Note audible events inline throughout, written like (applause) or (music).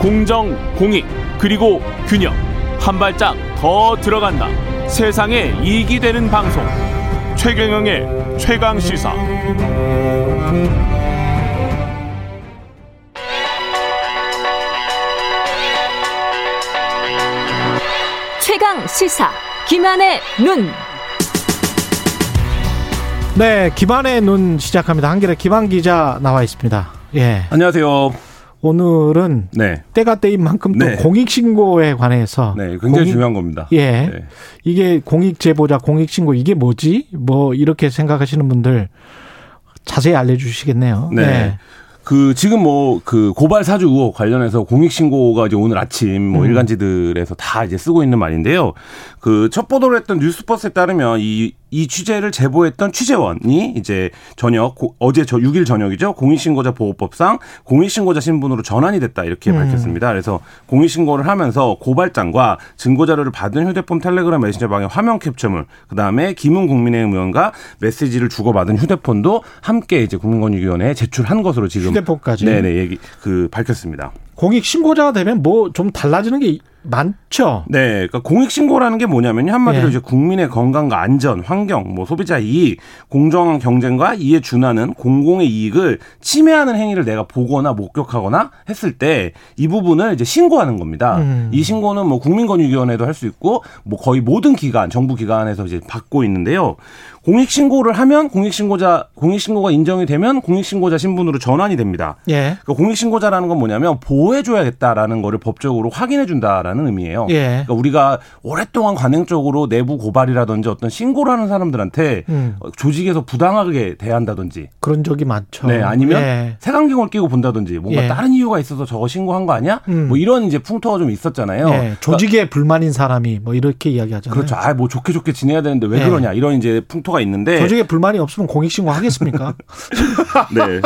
공정, 공익, 그리고 균형. 한 발짝 더 들어간다. 세상에 이익이 되는 방송. 최경영의 최강 시사. 최강 시사 김한의 눈. 네, 김한의 눈 시작합니다. 한겨레 김한 기자 나와 있습니다. 예. 안녕하세요. 오늘은 네. 때가 때인 만큼 또 네. 공익신고에 관해서 네, 굉장히 공익- 중요한 겁니다. 예. 네. 이게 공익제보자, 공익신고 이게 뭐지? 뭐 이렇게 생각하시는 분들 자세히 알려주시겠네요. 네. 그 지금 뭐 그 고발 사주 의혹 관련해서 공익 신고가 이제 오늘 아침 뭐 음. 일간지들에서 다 이제 쓰고 있는 말인데요. 그 첫 보도를 했던 뉴스버스에 따르면 이 이 취재를 제보했던 취재원이 이제 저녁 고- 어제 저 6일 저녁이죠. 공익신고자 보호법상 공익신고자 신분으로 전환이 됐다 이렇게 음. 밝혔습니다. 그래서 공익신고를 하면서 고발장과 증거 자료를 받은 휴대폰 텔레그램 메신저 방의 화면 캡처물, 그 다음에 김웅 국민의힘 의원과 메시지를 주고받은 휴대폰도 함께 이제 국민권익위원회에 제출한 것으로 지금 휴대폰까지? 네네 얘기 그 밝혔습니다. 공익 신고자가 되면 뭐 좀 달라지는 게 많죠. 네, 그러니까 공익 신고라는 게 뭐냐면요 한마디로 예. 이제 국민의 건강과 안전, 환경, 뭐 소비자 이익, 공정한 경쟁과 이에 준하는 공공의 이익을 침해하는 행위를 내가 보거나 목격하거나 했을 때 이 부분을 이제 신고하는 겁니다. 음. 이 신고는 뭐 국민권익위원회도 할 수 있고 뭐 거의 모든 기관, 정부 기관에서 이제 받고 있는데요. 공익 신고를 하면 공익 신고자 공익 신고가 인정이 되면 공익 신고자 신분으로 전환이 됩니다. 예. 그러니까 공익 신고자라는 건 뭐냐면 보호 해줘야겠다라는 거를 법적으로 확인해준다라는 의미예요. 예. 그러니까 우리가 오랫동안 관행적으로 내부 고발이라든지 어떤 신고를 하는 사람들한테 음. 어, 조직에서 부당하게 대한다든지 그런 적이 많죠. 네, 아니면 예. 색안경을 끼고 본다든지 뭔가 예. 다른 이유가 있어서 저거 신고한 거 아니야? 음. 뭐 이런 이제 풍토가 좀 있었잖아요. 예. 그러니까 조직에 불만인 사람이 뭐 이렇게 이야기하잖아요. 그렇죠. 아, 뭐 좋게 좋게 지내야 되는데 왜 예. 그러냐 이런 이제 풍토가 있는데 조직에 불만이 없으면 공익신고 하겠습니까? (laughs) 네.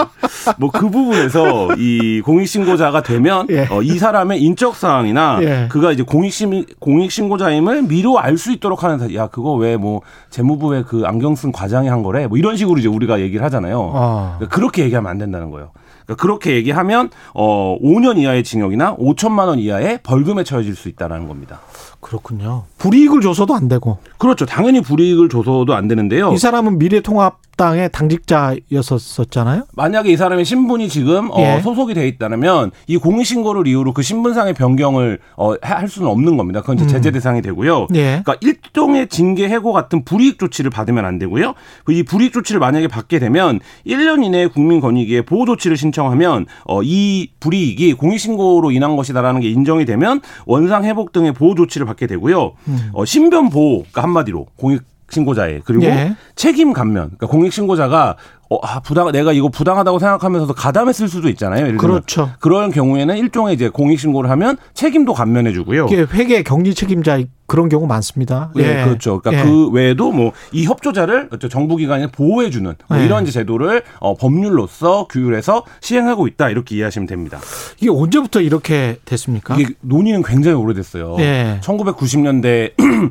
뭐 그 부분에서 이 공익신고자가 되면 예. 어, 이 사람의 인적 사항이나 예. 그가 이제 공익신 공익신고자임을 미루 알 수 있도록 하는 사- 야 그거 왜 뭐 재무부의 그 안경 쓴 과장이 한 거래 뭐 이런 식으로 이제 우리가 얘기를 하잖아요. 아. 그러니까 그렇게 얘기하면 안 된다는 거예요. 그러니까 그렇게 얘기하면 어 5년 이하의 징역이나 5천만 원 이하의 벌금에 처해질 수 있다라는 겁니다. 그렇군요. 불이익을 줘서도 안 되고. 그렇죠. 당연히 불이익을 줘서도 안 되는데요. 이 사람은 미래통합당의 당직자였었잖아요. 만약에 이 사람의 신분이 지금 어, 예. 소속이 돼 있다면 이 공익신고를 이유로 그 신분상의 변경을 어, 할 수는 없는 겁니다. 그건 이제 제재 대상이 되고요. 음. 예. 그러니까 일종의 징계 해고 같은 불이익 조치를 받으면 안 되고요. 그이 불이익 조치를 만약에 받게 되면 1년 이내에 국민권익위에 보호 조치를 신청하면 어, 이 불이익이 공익신고로 인한 것이다라는 게 인정이 되면 원상 회복 등의 보호 조치를 받게 되고요. 어, 신변 보호, 그러니까 한마디로 공익 신고자의 그리고 예. 책임 감면. 그러니까 공익 신고자가 어, 아, 부당 내가 이거 부당하다고 생각하면서도 가담했을 수도 있잖아요. 예를. 그렇죠. 그런 경우에는 일종의 이제 공익 신고를 하면 책임도 감면해 주고요. 이게 회계 경리 책임자 그런 경우 많습니다. 네, 그렇죠. 그러니까 예. 그 외에도 뭐 이 협조자를 어떤 정부 기관이 보호해 주는 뭐 네. 이런 이제 제도를 어, 법률로서 규율해서 시행하고 있다 이렇게 이해하시면 됩니다. 이게 언제부터 이렇게 됐습니까? 이게 논의는 굉장히 오래됐어요. 예. 1990년대 (clears throat)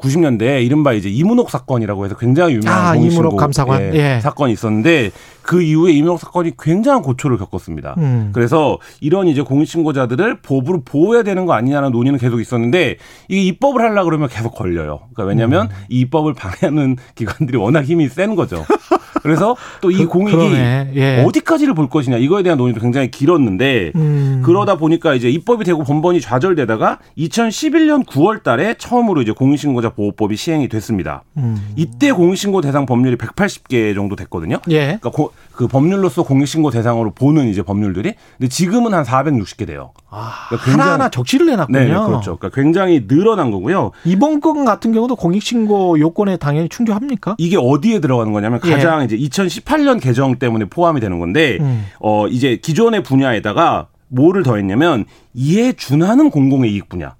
90년대 이른바 이제 이문옥 사건이라고 해서 굉장히 유명한 아, 이문옥 감사관. 예. 사건이 있었는데 그 이후에 이문옥 사건이 굉장한 고초를 겪었습니다. 음. 그래서 이런 이제 공익신고자들을 법으로 보호해야 되는 거 아니냐는 논의는 계속 있었는데 이게 입법을 하려 그러면 계속 걸려요. 그러니까 왜냐하면 음. 이 입법을 방해하는 기관들이 워낙 힘이 센 거죠. (laughs) 그래서 또이 그- 공익이. 예. 어디까지를 볼 것이냐 이거에 대한 논의도 굉장히 길었는데 음. 그러다 보니까 이제 입법이 되고 번번이 좌절되다가 2011년 9월 달에 처음으로 이제 공익신고자 보호법이 시행이 됐습니다. 음. 이때 공익신고 대상 법률이 180개 정도 됐거든요. 예. 그러니까 고- 그 법률로서 공익신고 대상으로 보는 이제 법률들이 근데 지금은 한 460개 돼요. 아, 그러니까 굉장히- 하나하나 적시를 해놨군요. 네, 네, 그렇죠. 그러니까 굉장히 늘어난 거고요. 이번 건 같은 경우도 공익신고 요건에 당연히 충족합니까? 이게 어디에 들어가는 거냐면 예. 가장 이제 2018년 개정 때문에 포함이 되는 건데 음. 어 이제 기존의 분야에다가 뭐를 더했냐면 이에 준하는 공공의 이익 분야.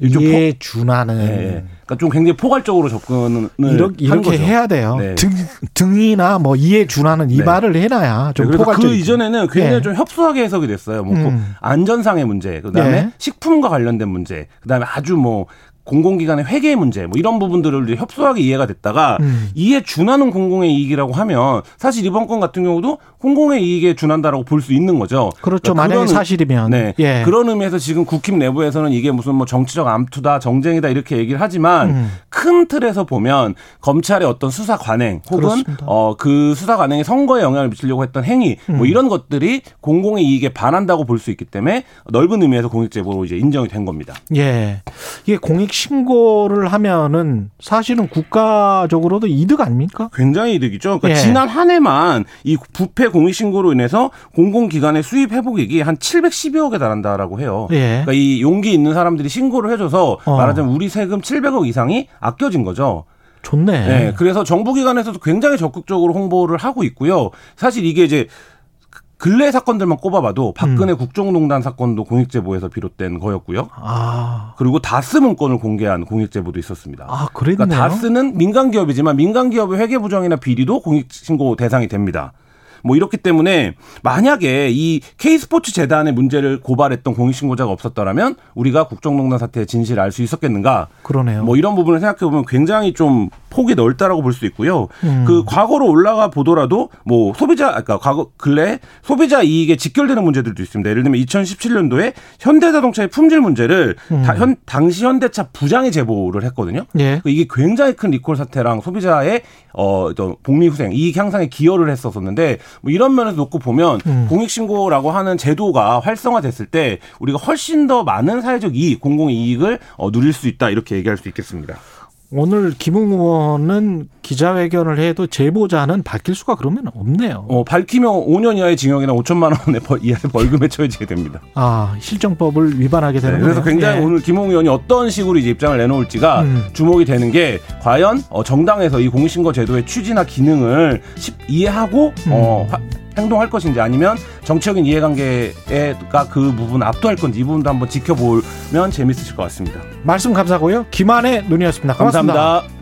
이에 준하는 예, 예. 그러니까 좀 굉장히 포괄적으로 접근을 이렇게, 네, 한 이렇게 거죠. 해야 돼요. 네. 등, 등이나 뭐 이에 준하는 이 네. 말을 해놔야 좀 네, 포괄적. 그 이전에는 굉장히 예. 좀 협소하게 해석이 됐어요. 뭐 음. 안전상의 문제, 그다음에 네. 식품과 관련된 문제, 그다음에 아주 뭐 공공기관의 회계 문제 뭐 이런 부분들을 이제 협소하게 이해가 됐다가 음. 이에 준하는 공공의 이익이라고 하면 사실 이번 건 같은 경우도 공공의 이익에 준한다라고 볼 수 있는 거죠. 그렇죠. 그러니까 만약에 그런- 사실이면. 네. 예. 그런 의미에서 지금 국힘 내부에서는 이게 무슨 뭐 정치적 암투다, 정쟁이다 이렇게 얘기를 하지만 음. 큰 틀에서 보면 검찰의 어떤 수사 관행 혹은. 어 그 수사 관행이 선거에 영향을 미치려고 했던 행위 음. 뭐 이런 것들이 공공의 이익에 반한다고 볼 수 있기 때문에 넓은 의미에서 공익 제보로 이제 인정이 된 겁니다. 예. 이게 공익 신고를 하면은 사실은 국가적으로도 이득 아닙니까? 굉장히 이득이죠. 그러니까 예. 지난 한 해만 이 부패 공익 신고로 인해서 공공기관의 수입 회복액이 한 712억에 달한다라고 해요. 예. 그러니까 이 용기 있는 사람들이 신고를 해줘서 어. 말하자면 우리 세금 700억 이상이 아 껴진 거죠. 좋네. 네. 그래서 정부기관에서도 굉장히 적극적으로 홍보를 하고 있고요. 사실 이게 이제 근래 사건들만 꼽아봐도 박근혜 음. 국정농단 사건도 공익제보에서 비롯된 거였고요. 아. 그리고 다스 문건을 공개한 공익제보도 있었습니다. 아, 그랬네요. 그러니까 다스는 민간 기업이지만 민간 기업의 회계 부정이나 비리도 공익 신고 대상이 됩니다. 뭐 이렇기 때문에 만약에 이 K스포츠 재단의 문제를 고발했던 공익신고자가 없었더라면 우리가 국정농단 사태의 진실을 알 수 있었겠는가? 그러네요. 뭐 이런 부분을 생각해 보면 굉장히 좀 폭이 넓다라고 볼 수 있고요. 음. 그 과거로 올라가 보더라도 뭐 소비자 그러니까 과거 근래 소비자 이익에 직결되는 문제들도 있습니다. 예를 들면 2017년도에 현대자동차의 품질 문제를 음. 다- 현, 당시 현대차 부장이 제보를 했거든요. 예. 이게 굉장히 큰 리콜 사태랑 소비자의 어, 또 복리 후생, 이익 향상에 기여를 했었었는데 뭐 이런 면에서 놓고 보면 음. 공익 신고라고 하는 제도가 활성화됐을 때 우리가 훨씬 더 많은 사회적 이익, 공공 이익을 어, 누릴 수 있다 이렇게 얘기할 수 있겠습니다. 오늘 김웅 의원은 기자회견을 해도 제보자는 밝힐 수가 그러면 없네요. 어, 밝히면 5년 이하의 징역이나 5천만 원의 벌, 이하의 벌금에 처해지게 됩니다. 아, 실정법을 위반하게 네, 되는 그래서 거네요. 굉장히 예. 오늘 김홍 의원이 어떤 식으로 이제 입장을 내놓을지가 음. 주목이 되는 게 과연 어, 정당에서 이 공익신고 제도의 취지나 기능을 쉽- 이해하고 음. 어, 화- 행동할 것인지 아니면 정치적인 이해관계가 그 부분 을 압도할 건지 이 부분도 한번 지켜보면 재밌으실 것 같습니다. 말씀 감사하고요. 김한의 눈이었습니다 고맙습니다. 감사합니다.